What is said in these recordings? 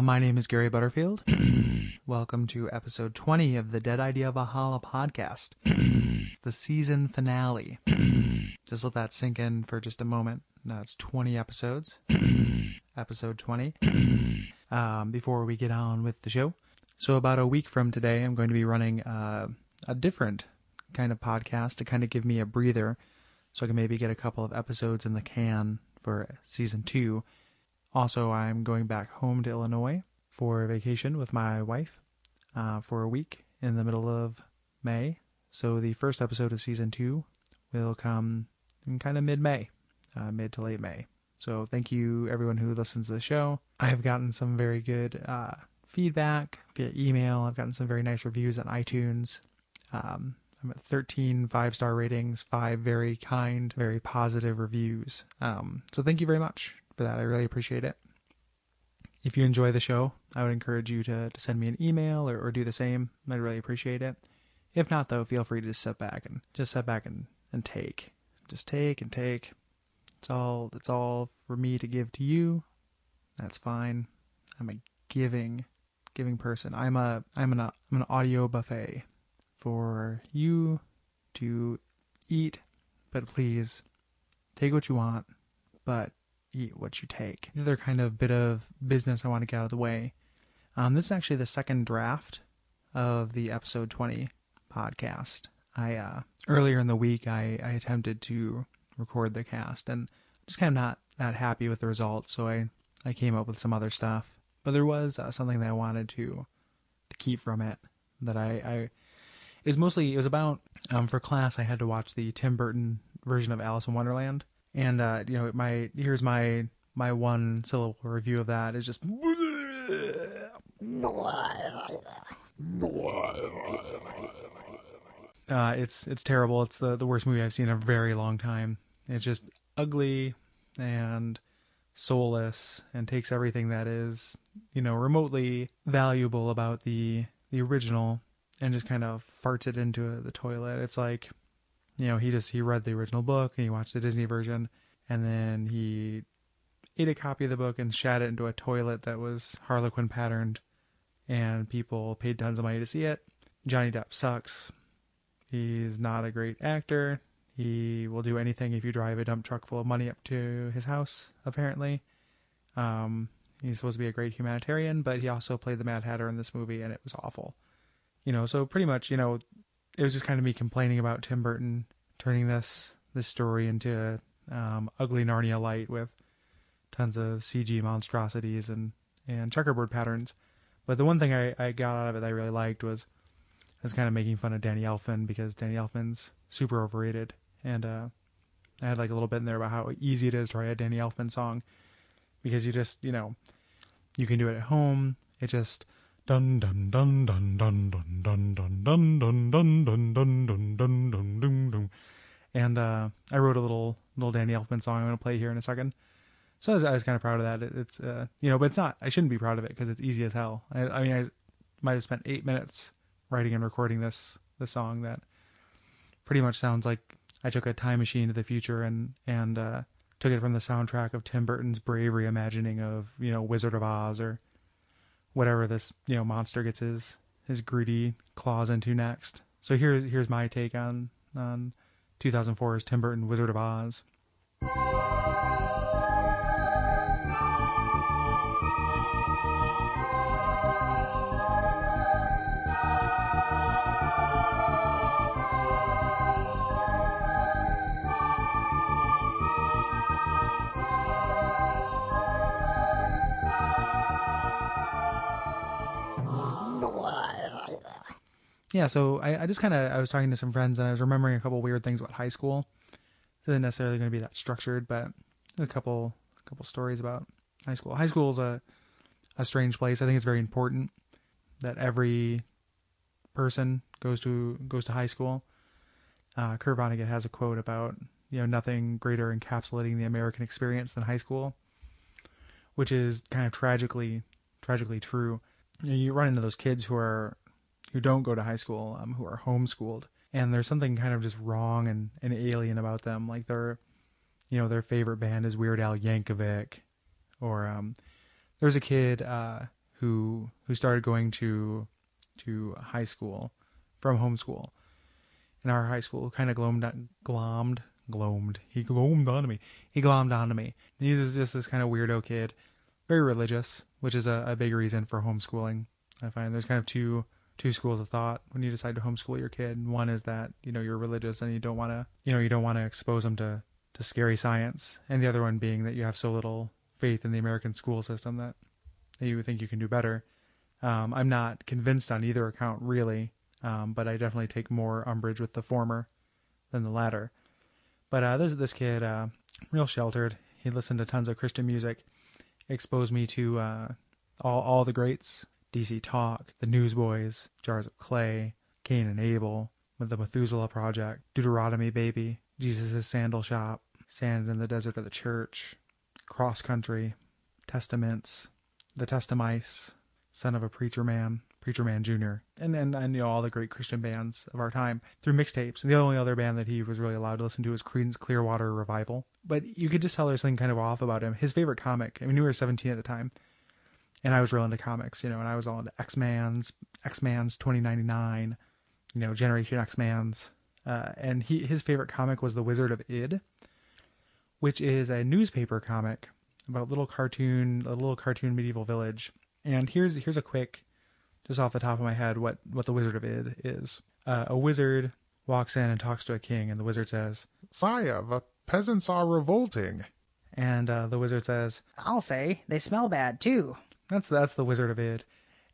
Uh, my name is Gary Butterfield. Welcome to episode 20 of the Dead Idea Valhalla podcast, the season finale. just let that sink in for just a moment. Now it's 20 episodes, episode 20. Um, before we get on with the show. So, about a week from today, I'm going to be running uh, a different kind of podcast to kind of give me a breather so I can maybe get a couple of episodes in the can for season two also, I'm going back home to Illinois for vacation with my wife uh, for a week in the middle of May. So the first episode of season two will come in kind of mid May, uh, mid to late May. So thank you everyone who listens to the show. I have gotten some very good uh, feedback via email. I've gotten some very nice reviews on iTunes. Um, I'm at 13 five star ratings, five very kind, very positive reviews. Um, so thank you very much for that. I really appreciate it. If you enjoy the show, I would encourage you to, to send me an email or, or do the same. I'd really appreciate it. If not, though, feel free to just sit back and just sit back and, and take. Just take and take. It's all it's all for me to give to you. That's fine. I'm a giving giving person. I'm a I'm an I'm an audio buffet for you to eat, but please take what you want, but eat what you take. The other kind of bit of business I want to get out of the way. Um, this is actually the second draft of the episode 20 podcast. I uh, earlier in the week I, I attempted to record the cast and just kind of not that happy with the results, so I I came up with some other stuff. But there was uh, something that I wanted to to keep from it that I I is mostly it was about um, for class I had to watch the Tim Burton version of Alice in Wonderland and uh, you know, my here's my my one syllable review of that is just. Uh, it's it's terrible. It's the the worst movie I've seen in a very long time. It's just ugly and soulless and takes everything that is you know remotely valuable about the the original and just kind of farts it into the toilet. It's like you know, he just he read the original book and he watched the Disney version, and then he ate a copy of the book and shat it into a toilet that was Harlequin patterned, and people paid tons of money to see it. Johnny Depp sucks. He's not a great actor. He will do anything if you drive a dump truck full of money up to his house, apparently. Um, he's supposed to be a great humanitarian, but he also played the Mad Hatter in this movie, and it was awful. You know, so pretty much, you know, it was just kind of me complaining about Tim Burton turning this this story into um, ugly Narnia light with tons of CG monstrosities and and checkerboard patterns. But the one thing I, I got out of it that I really liked was I was kind of making fun of Danny Elfman because Danny Elfman's super overrated, and uh, I had like a little bit in there about how easy it is to write a Danny Elfman song because you just you know you can do it at home. It just Dun dun dun dun dun dun dun dun dun dun dun dun dun dun dun dun dun dun. And uh, I wrote a little little Danny Elfman song I'm going to play here in a second. So I was, I was kind of proud of that. It, it's uh, you know, but it's not. I shouldn't be proud of it because it's easy as hell. I, I mean, I might have spent eight minutes writing and recording this this song that pretty much sounds like I took a time machine to the future and and uh, took it from the soundtrack of Tim Burton's Bravery, imagining of you know Wizard of Oz or whatever this you know monster gets his his greedy claws into next. So here's here's my take on on 2004's Tim Burton Wizard of Oz. Yeah, so I, I just kind of I was talking to some friends and I was remembering a couple weird things about high school. It isn't necessarily going to be that structured, but a couple a couple stories about high school. High school is a a strange place. I think it's very important that every person goes to goes to high school. Uh, Kurt Vonnegut has a quote about you know nothing greater encapsulating the American experience than high school, which is kind of tragically tragically true. You, know, you run into those kids who are who don't go to high school, um, who are homeschooled, and there's something kind of just wrong and, and alien about them. Like their, you know, their favorite band is Weird Al Yankovic, or um, there's a kid uh, who who started going to to high school from homeschool in our high school, kind of glommed, glommed, glommed. He glommed onto me. He glommed onto me. He was just this kind of weirdo kid, very religious, which is a, a big reason for homeschooling. I find there's kind of two two schools of thought when you decide to homeschool your kid. One is that you know you're religious and you don't want to you know you don't want to expose them to to scary science, and the other one being that you have so little faith in the American school system that, you think you can do better. Um, I'm not convinced on either account really, um, but I definitely take more umbrage with the former than the latter. But uh, this this kid, uh, real sheltered. He listened to tons of Christian music, exposed me to uh, all all the greats: DC Talk, The Newsboys, Jars of Clay, Cain and Abel, with the Methuselah Project, Deuteronomy Baby, Jesus' Sandal Shop, Sand in the Desert of the Church, Cross Country, Testaments, The Testamice, Son of a Preacher Man, Preacher Man Jr., and, and, and you know, all the great Christian bands of our time through mixtapes. And the only other band that he was really allowed to listen to was Creedence Clearwater Revival. But you could just tell there's something kind of off about him. His favorite comic, I mean, we were 17 at the time, and I was real into comics, you know, and I was all into X-Man's, X-Man's 2099, you know, Generation X-Man's. Uh, and he his favorite comic was The Wizard of Id, which is a newspaper comic about little cartoon, a little cartoon medieval village. And here's here's a quick just off the top of my head what what the Wizard of Id is. Uh, a wizard walks in and talks to a king, and the wizard says, "Sire, the peasants are revolting." And uh, the wizard says, "I'll say they smell bad too." That's that's the Wizard of Id,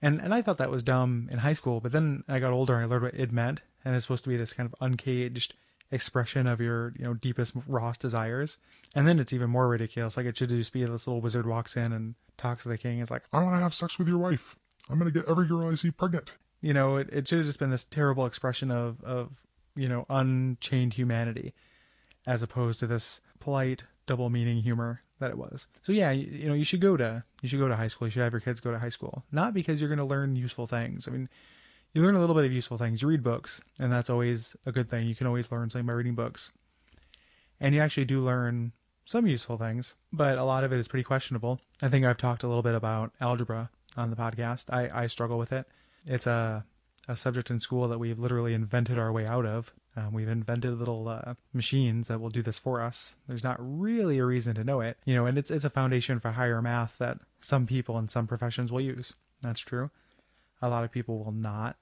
and and I thought that was dumb in high school, but then I got older and I learned what id meant, and it's supposed to be this kind of uncaged expression of your you know deepest rawest desires. And then it's even more ridiculous like it should just be this little wizard walks in and talks to the king. It's like i want to have sex with your wife. I'm going to get every girl I see pregnant. You know, it, it should have just been this terrible expression of, of, you know, unchained humanity as opposed to this polite double meaning humor that it was. So yeah, you, you know, you should go to, you should go to high school. You should have your kids go to high school. Not because you're going to learn useful things. I mean, you learn a little bit of useful things. You read books, and that's always a good thing. You can always learn something by reading books. And you actually do learn some useful things, but a lot of it is pretty questionable. I think I've talked a little bit about algebra on the podcast. I, I struggle with it. It's a, a subject in school that we've literally invented our way out of. Um, we've invented little uh, machines that will do this for us. There's not really a reason to know it, you know, and it's it's a foundation for higher math that some people in some professions will use. That's true. A lot of people will not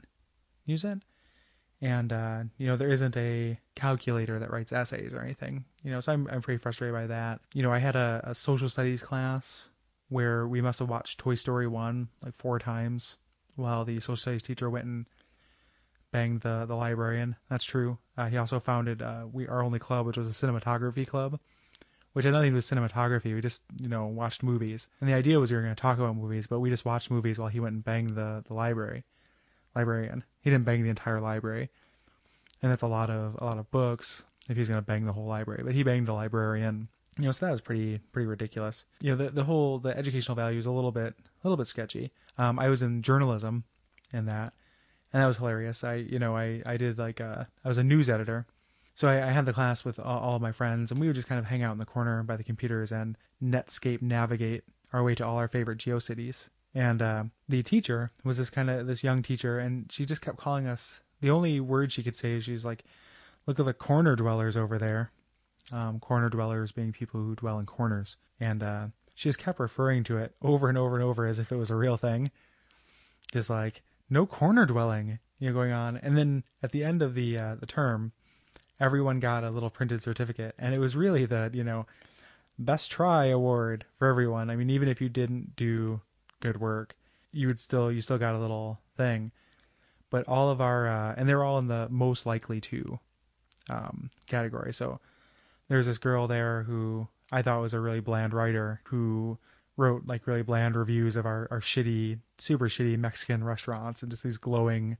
use it, and uh, you know there isn't a calculator that writes essays or anything. You know, so I'm I'm pretty frustrated by that. You know, I had a, a social studies class where we must have watched Toy Story 1 like four times while the social studies teacher went and banged the, the librarian. That's true. Uh, he also founded uh, we our only club, which was a cinematography club, which had nothing to do with cinematography. We just, you know, watched movies. And the idea was we were going to talk about movies, but we just watched movies while he went and banged the, the library librarian. He didn't bang the entire library. And that's a lot of a lot of books if he's going to bang the whole library. But he banged the librarian you know, so that was pretty pretty ridiculous. You know, the the whole the educational value is a little bit a little bit sketchy. Um, I was in journalism, in that, and that was hilarious. I you know I I did like a, uh, I was a news editor, so I, I had the class with all, all, of my friends, and we would just kind of hang out in the corner by the computers and Netscape navigate our way to all our favorite GeoCities. And uh, the teacher was this kind of this young teacher, and she just kept calling us. The only word she could say is she's like, "Look at the corner dwellers over there." um, corner dwellers being people who dwell in corners. And uh, she just kept referring to it over and over and over as if it was a real thing. Just like, no corner dwelling, you know, going on. And then at the end of the uh, the term, everyone got a little printed certificate. And it was really the, you know, best try award for everyone. I mean, even if you didn't do good work, you would still, you still got a little thing. But all of our, uh, and they were all in the most likely to um, category. So there's this girl there who I thought was a really bland writer who wrote like really bland reviews of our, our shitty, super shitty Mexican restaurants and just these glowing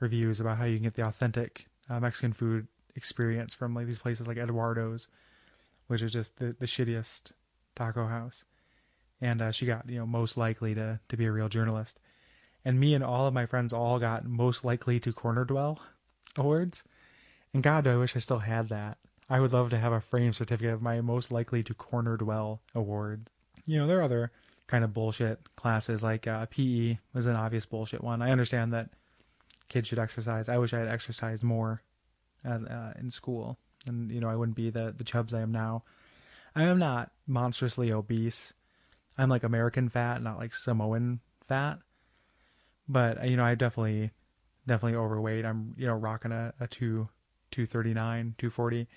reviews about how you can get the authentic uh, Mexican food experience from like these places like Eduardo's, which is just the, the shittiest taco house. And uh, she got, you know, most likely to, to be a real journalist. And me and all of my friends all got most likely to corner dwell awards. And God, I wish I still had that. I would love to have a frame certificate of my most likely to corner dwell award. You know, there are other kind of bullshit classes like uh, PE was an obvious bullshit one. I understand that kids should exercise. I wish I had exercised more at, uh, in school, and you know I wouldn't be the the chubs I am now. I am not monstrously obese. I'm like American fat, not like Samoan fat. But you know, I definitely definitely overweight. I'm you know rocking a, a two two thirty nine, two forty,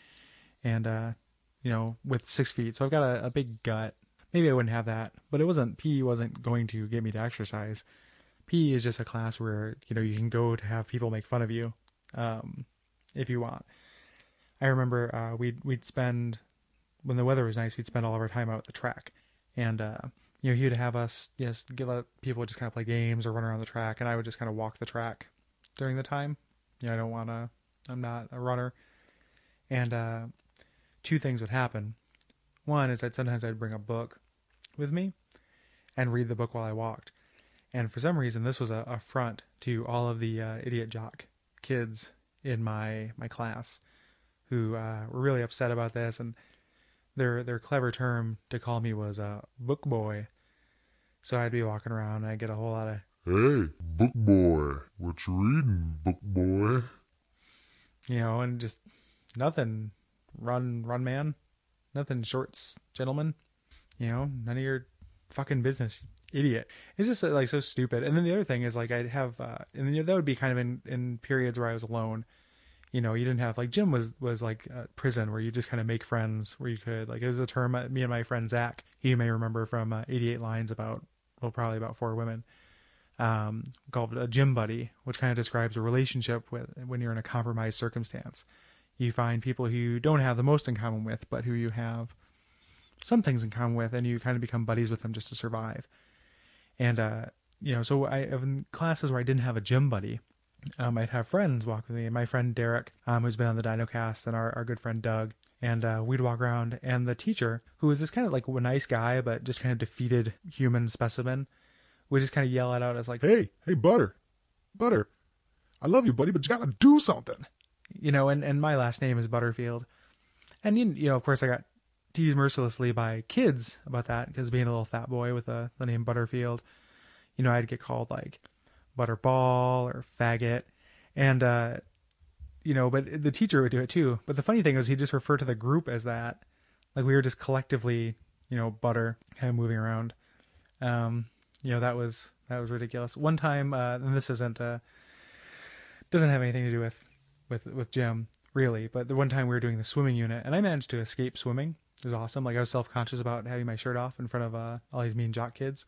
and uh, you know with six feet. So I've got a, a big gut. Maybe I wouldn't have that, but it wasn't PE wasn't going to get me to exercise. PE is just a class where you know you can go to have people make fun of you, um, if you want. I remember uh, we'd we'd spend when the weather was nice, we'd spend all of our time out at the track, and uh, you know he would have us just get let people just kind of play games or run around the track, and I would just kind of walk the track during the time. You know, I don't want to. I'm not a runner, and uh, two things would happen. One is that sometimes I'd bring a book with me and read the book while I walked. And for some reason, this was a affront to all of the uh, idiot jock kids in my my class, who uh, were really upset about this. And their their clever term to call me was a book boy. So I'd be walking around and I'd get a whole lot of Hey, book boy, what you reading, book boy? you know, and just nothing. Run, run, man. Nothing, shorts, gentlemen. You know, none of your fucking business, idiot. It's just like so stupid. And then the other thing is like I'd have, uh, and then that would be kind of in in periods where I was alone. You know, you didn't have like gym was was like a prison where you just kind of make friends where you could like it was a term uh, me and my friend Zach you may remember from uh, 88 lines about well probably about four women um, called a gym buddy, which kind of describes a relationship with when you're in a compromised circumstance. You find people who you don't have the most in common with, but who you have some things in common with, and you kind of become buddies with them just to survive. And uh, you know, so I in classes where I didn't have a gym buddy, um, I'd have friends walk with me. My friend Derek, um, who's been on the DinoCast, and our, our good friend Doug, and uh, we'd walk around. And the teacher, who was this kind of like a nice guy, but just kind of defeated human specimen, would just kind of yell it out as like, Hey, hey, Butter, Butter, I love you, buddy, but you gotta do something. you know, and, and my last name is Butterfield. And, you, you know, of course, I got teased mercilessly by kids about that because being a little fat boy with a, the name Butterfield, you know, I'd get called like Butterball or faggot. And, uh, you know, but the teacher would do it too. But the funny thing was, he just referred to the group as that. Like we were just collectively, you know, butter kind of moving around. Um, you know, that was, that was ridiculous. One time, uh, and this isn't, uh, doesn't have anything to do with with with gym really, but the one time we were doing the swimming unit and I managed to escape swimming. It was awesome. Like I was self conscious about having my shirt off in front of uh, all these mean jock kids,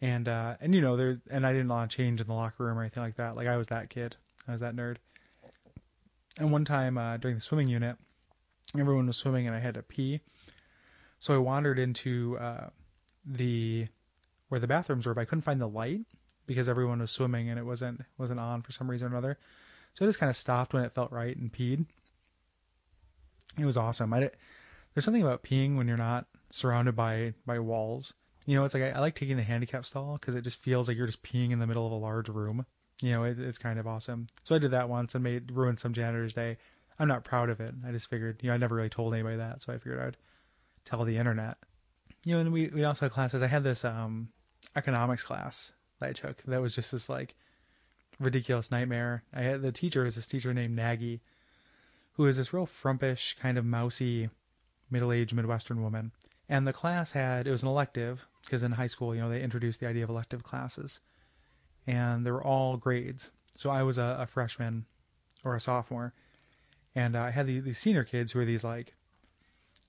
and uh, and you know there and I didn't want to change in the locker room or anything like that. Like I was that kid. I was that nerd. And one time uh, during the swimming unit, everyone was swimming and I had to pee, so I wandered into uh, the where the bathrooms were, but I couldn't find the light because everyone was swimming and it wasn't wasn't on for some reason or another. So I just kind of stopped when it felt right and peed. It was awesome. I did, there's something about peeing when you're not surrounded by by walls. You know, it's like I, I like taking the handicap stall because it just feels like you're just peeing in the middle of a large room. You know, it, it's kind of awesome. So I did that once and made ruined some janitor's day. I'm not proud of it. I just figured, you know, I never really told anybody that, so I figured I'd tell the internet. You know, and we we also had classes. I had this um economics class that I took that was just this like ridiculous nightmare. I had the teacher was this teacher named Nagy, who is this real frumpish, kind of mousy, middle-aged Midwestern woman. And the class had it was an elective because in high school, you know, they introduced the idea of elective classes, and they were all grades. So I was a, a freshman or a sophomore, and uh, I had the, these senior kids who were these like,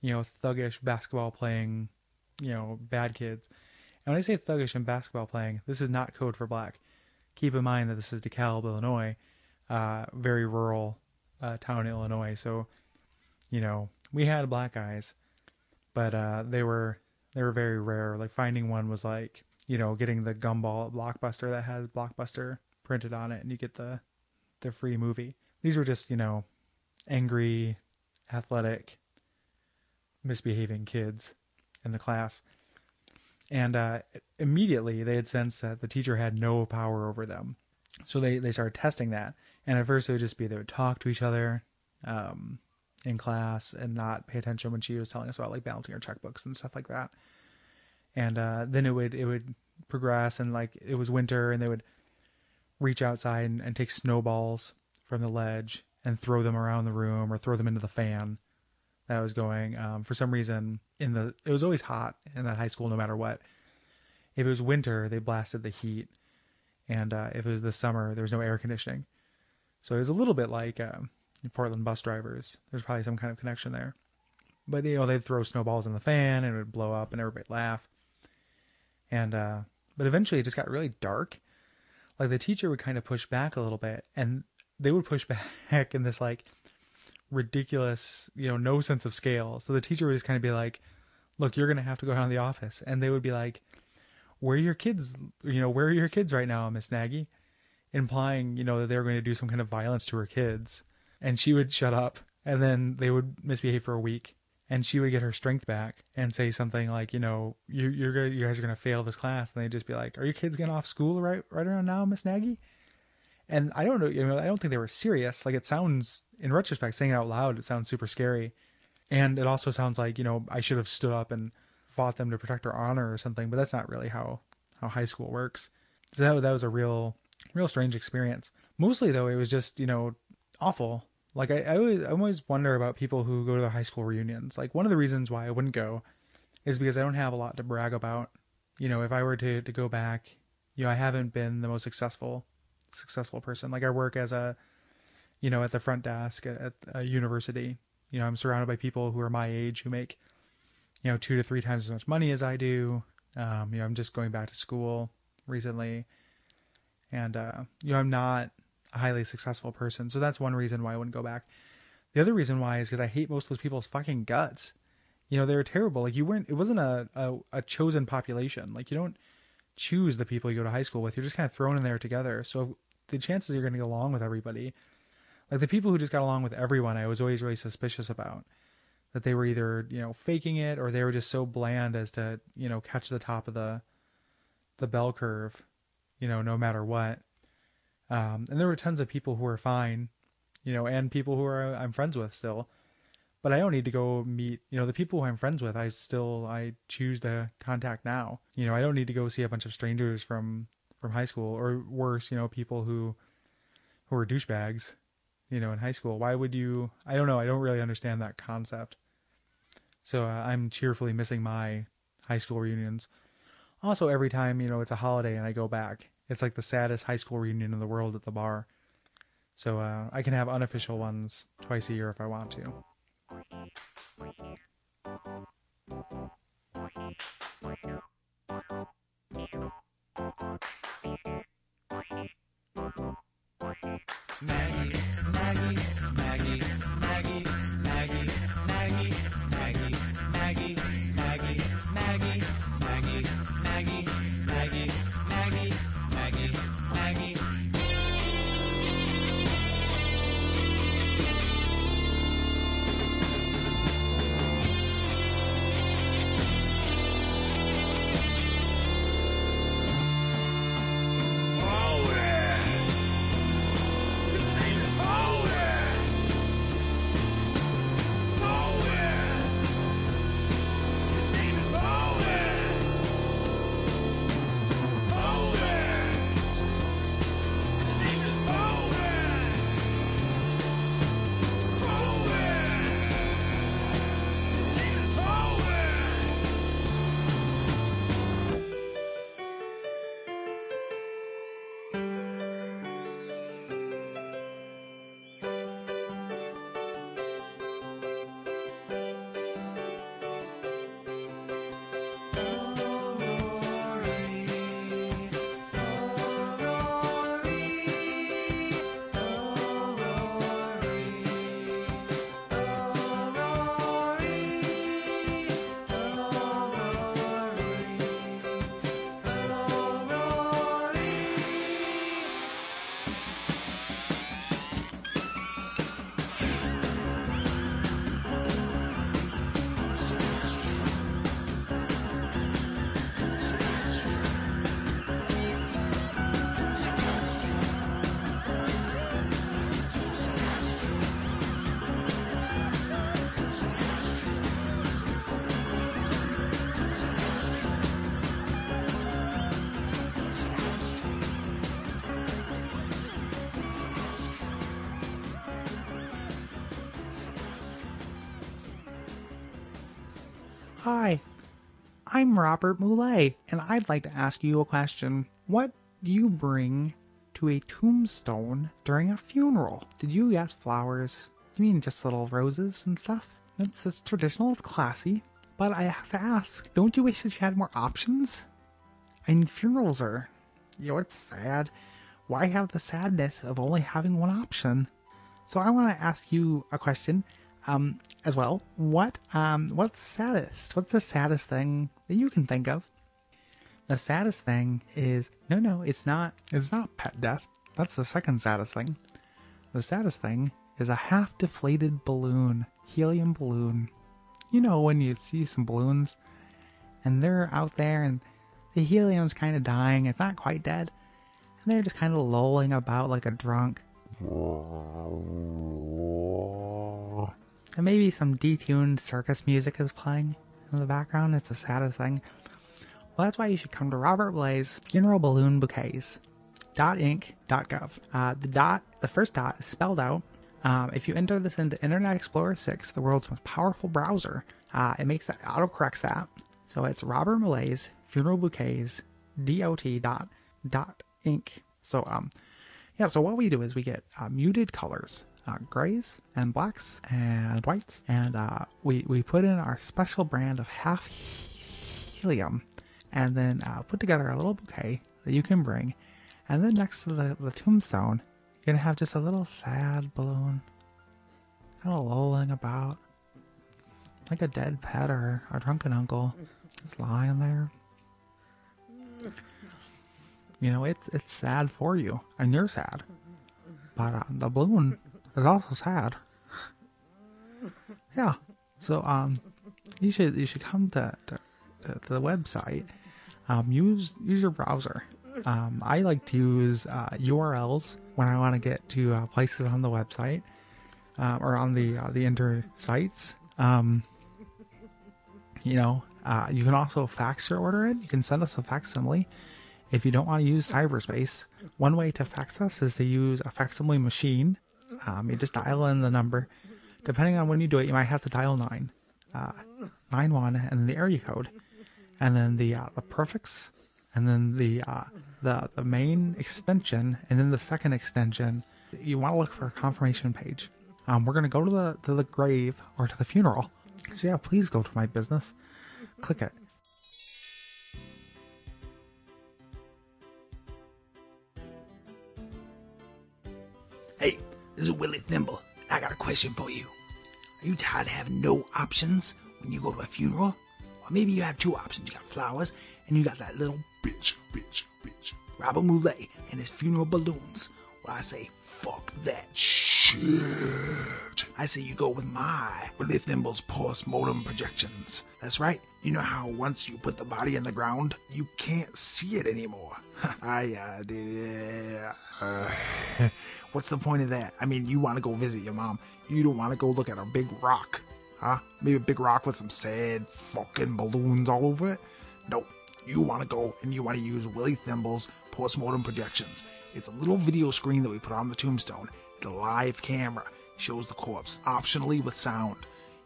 you know, thuggish basketball playing, you know, bad kids. And when I say thuggish and basketball playing, this is not code for black. Keep in mind that this is DeKalb, Illinois, uh, very rural uh, town in Illinois. So, you know, we had black eyes, but uh, they were they were very rare. Like finding one was like you know getting the gumball Blockbuster that has Blockbuster printed on it, and you get the the free movie. These were just you know angry, athletic, misbehaving kids in the class. And uh, immediately they had sensed that the teacher had no power over them. So they, they started testing that. And at first it would just be they would talk to each other um, in class and not pay attention when she was telling us about like balancing her checkbooks and stuff like that. and uh, then it would it would progress and like it was winter and they would reach outside and, and take snowballs from the ledge and throw them around the room or throw them into the fan that was going. Um, for some reason, in the it was always hot in that high school, no matter what. If it was winter, they blasted the heat, and uh, if it was the summer, there was no air conditioning. So it was a little bit like um, Portland bus drivers. There's probably some kind of connection there. But you know, they'd throw snowballs in the fan and it would blow up, and everybody'd laugh. And uh, but eventually, it just got really dark. Like the teacher would kind of push back a little bit, and they would push back in this like ridiculous, you know, no sense of scale. So the teacher would just kind of be like, "Look, you're gonna have to go down to the office," and they would be like, "Where are your kids? You know, where are your kids right now, Miss Nagy?" Implying, you know, that they were going to do some kind of violence to her kids, and she would shut up, and then they would misbehave for a week, and she would get her strength back and say something like, you know, you you're you guys are going to fail this class, and they'd just be like, "Are your kids getting off school right right around now, Miss Nagy?" And I don't know, you know, I don't think they were serious. Like it sounds, in retrospect, saying it out loud, it sounds super scary. And it also sounds like, you know, I should have stood up and fought them to protect her honor or something, but that's not really how, how high school works. So that, that was a real, real strange experience. Mostly though, it was just, you know, awful. Like I, I always, I always wonder about people who go to their high school reunions. Like one of the reasons why I wouldn't go is because I don't have a lot to brag about. You know, if I were to, to go back, you know, I haven't been the most successful successful person. Like I work as a, you know, at the front desk at, at a university. You know, I'm surrounded by people who are my age who make, you know, two to three times as much money as I do. Um, you know, I'm just going back to school recently, and uh, you know, I'm not a highly successful person. So that's one reason why I wouldn't go back. The other reason why is because I hate most of those people's fucking guts. You know, they were terrible. Like you weren't. It wasn't a, a, a chosen population. Like you don't choose the people you go to high school with. You're just kind of thrown in there together. So the chances you're going to get along with everybody, like the people who just got along with everyone, I was always really suspicious about that they were either you know faking it or they were just so bland as to you know catch the top of the the bell curve, you know, no matter what. Um, and there were tons of people who were fine, you know, and people who are I'm friends with still but I don't need to go meet, you know, the people who I'm friends with. I still I choose to contact now. You know, I don't need to go see a bunch of strangers from from high school or worse, you know, people who who are douchebags, you know, in high school. Why would you? I don't know. I don't really understand that concept. So uh, I'm cheerfully missing my high school reunions. Also, every time you know it's a holiday and I go back, it's like the saddest high school reunion in the world at the bar. So uh, I can have unofficial ones twice a year if I want to. I'm Robert Moulet, and I'd like to ask you a question. What do you bring to a tombstone during a funeral? Did you guess flowers? You mean just little roses and stuff? It's, it's traditional, it's classy. But I have to ask, don't you wish that you had more options? I mean, funerals are, you know, it's sad. Why have the sadness of only having one option? So I want to ask you a question, um, as well. What, um, what's saddest? What's the saddest thing that you can think of? The saddest thing is no, no, it's not. It's not pet death. That's the second saddest thing. The saddest thing is a half deflated balloon, helium balloon. You know when you see some balloons, and they're out there, and the helium's kind of dying. It's not quite dead, and they're just kind of lolling about like a drunk. And maybe some detuned circus music is playing in the background. It's the saddest thing. Well, that's why you should come to Robert Blaze Funeral Balloon Bouquets. .inc.gov. Uh, the dot, the first dot is spelled out. Um, if you enter this into Internet Explorer 6, the world's most powerful browser, uh, it makes that autocorrects that. So it's Robert Malays Funeral Bouquets dot dot dot inc. So um, yeah. So what we do is we get uh, muted colors, uh, grays and blacks and whites, and uh, we we put in our special brand of half helium, and then uh, put together a little bouquet that you can bring, and then next to the, the tombstone, you're gonna have just a little sad balloon, kind of lolling about, like a dead pet or a drunken uncle, just lying there. You know, it's it's sad for you, and you're sad, but uh, the balloon is also sad. yeah, so um, you should you should come to, to, to the website. Um, use use your browser. Um, I like to use uh, URLs when I want to get to uh, places on the website uh, or on the uh, the inter sites. Um, you know, uh, you can also fax your order in. You can send us a facsimile. If you don't want to use cyberspace, one way to fax us is to use a facsimile machine. Um, you just dial in the number. Depending on when you do it, you might have to dial nine, uh, nine one, and then the area code, and then the uh, the prefix, and then the uh, the the main extension, and then the second extension. You want to look for a confirmation page. Um, we're gonna go to the to the grave or to the funeral. So yeah, please go to my business. Click it. This is Willie Thimble. I got a question for you. Are you tired of having no options when you go to a funeral? Or maybe you have two options. You got flowers, and you got that little bitch, bitch, bitch, Robert Moulet and his funeral balloons. Well, I say, fuck that shit. I say you go with my Willie Thimble's post-mortem projections. That's right. You know how once you put the body in the ground, you can't see it anymore. I, uh, did, uh, What's the point of that? I mean, you want to go visit your mom. You don't want to go look at a big rock, huh? Maybe a big rock with some sad fucking balloons all over it? No. You want to go and you want to use Willie Thimble's postmortem projections. It's a little video screen that we put on the tombstone. It's a live camera. Shows the corpse, optionally with sound.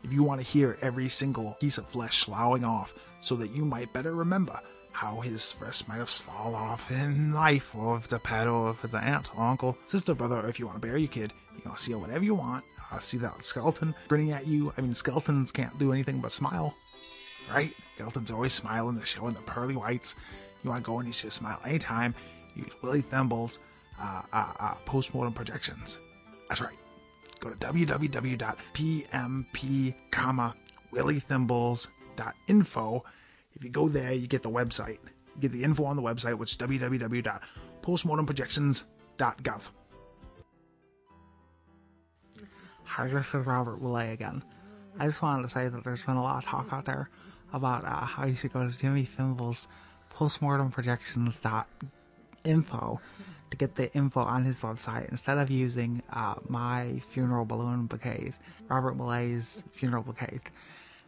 If you want to hear every single piece of flesh sloughing off, so that you might better remember how his first might have sloughed off in life, or if it's a pet, or if it's an aunt, or uncle, sister, brother, or if you want to bury your kid, you know, see whatever you want. Uh, see that skeleton grinning at you. I mean, skeletons can't do anything but smile, right? Skeletons always smiling. They're showing the pearly whites. You want to go and you just smile anytime. Use Willie Thimble's uh, uh, uh, postmortem projections. That's right. Go to www.pmp, williethimbles.info. If you go there, you get the website. You get the info on the website, which is www.postmortemprojections.gov. Hi, this is Robert Willay again. I just wanted to say that there's been a lot of talk out there about uh, how you should go to Jimmy Thimble's postmortemprojections.info to get the info on his website instead of using uh, my funeral balloon bouquets, Robert Willay's funeral bouquets.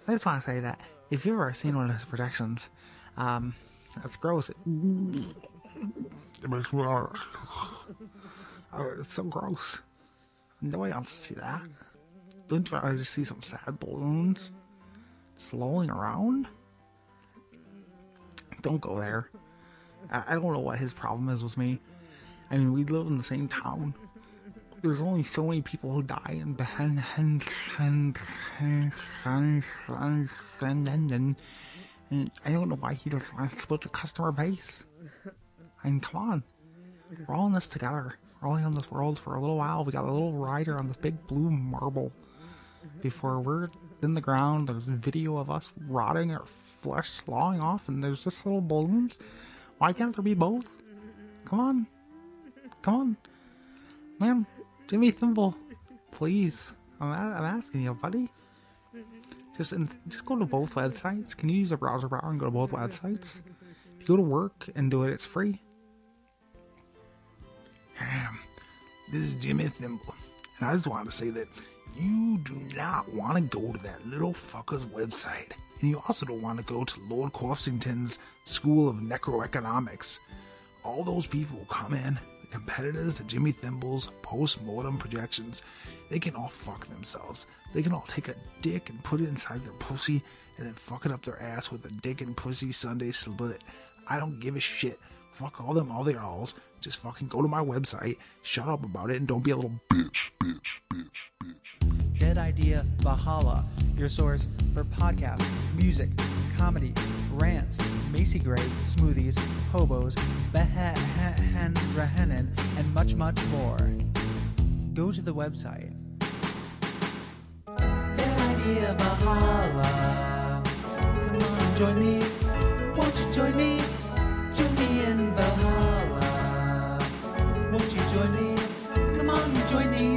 I just want to say that if you've ever seen one of his projections, um, that's gross. It makes me. Oh, it's so gross. Nobody wants to see that. Don't you want to see some sad balloons? just lolling around. Don't go there. I, I don't know what his problem is with me. I mean, we live in the same town. There's only so many people who die in and and I don't know why he doesn't want to split the customer base. I mean, come on. We're all in this together. We're all in this world for a little while. We got a little rider on this big blue marble. Before we're in the ground, there's video of us rotting, our flesh slawing off, and there's just little balloons. Why can't there be both? Come on. Come on. Man, Jimmy Thimble, please. I'm, I'm asking you, buddy. Just in, just go to both websites. Can you use a browser bar and go to both websites? If you go to work and do it, it's free. This is Jimmy Thimble, and I just want to say that you do not want to go to that little fucker's website, and you also don't want to go to Lord Corfsington's School of Necroeconomics. All those people come in, competitors to Jimmy Thimble's post-mortem projections, they can all fuck themselves. They can all take a dick and put it inside their pussy, and then fuck it up their ass with a dick and pussy Sunday split. I don't give a shit. Fuck all them, all their alls. Just fucking go to my website, shut up about it, and don't be a little bitch. Dead Idea Valhalla, your source for podcasts, music, comedy, rants, Macy Gray, smoothies, hobos, behendrahenen, and much, much more. Go to the website. Idea Valhalla. Come on, join me. Won't you join me? Join me in Valhalla. Won't you join me? Come on, join me.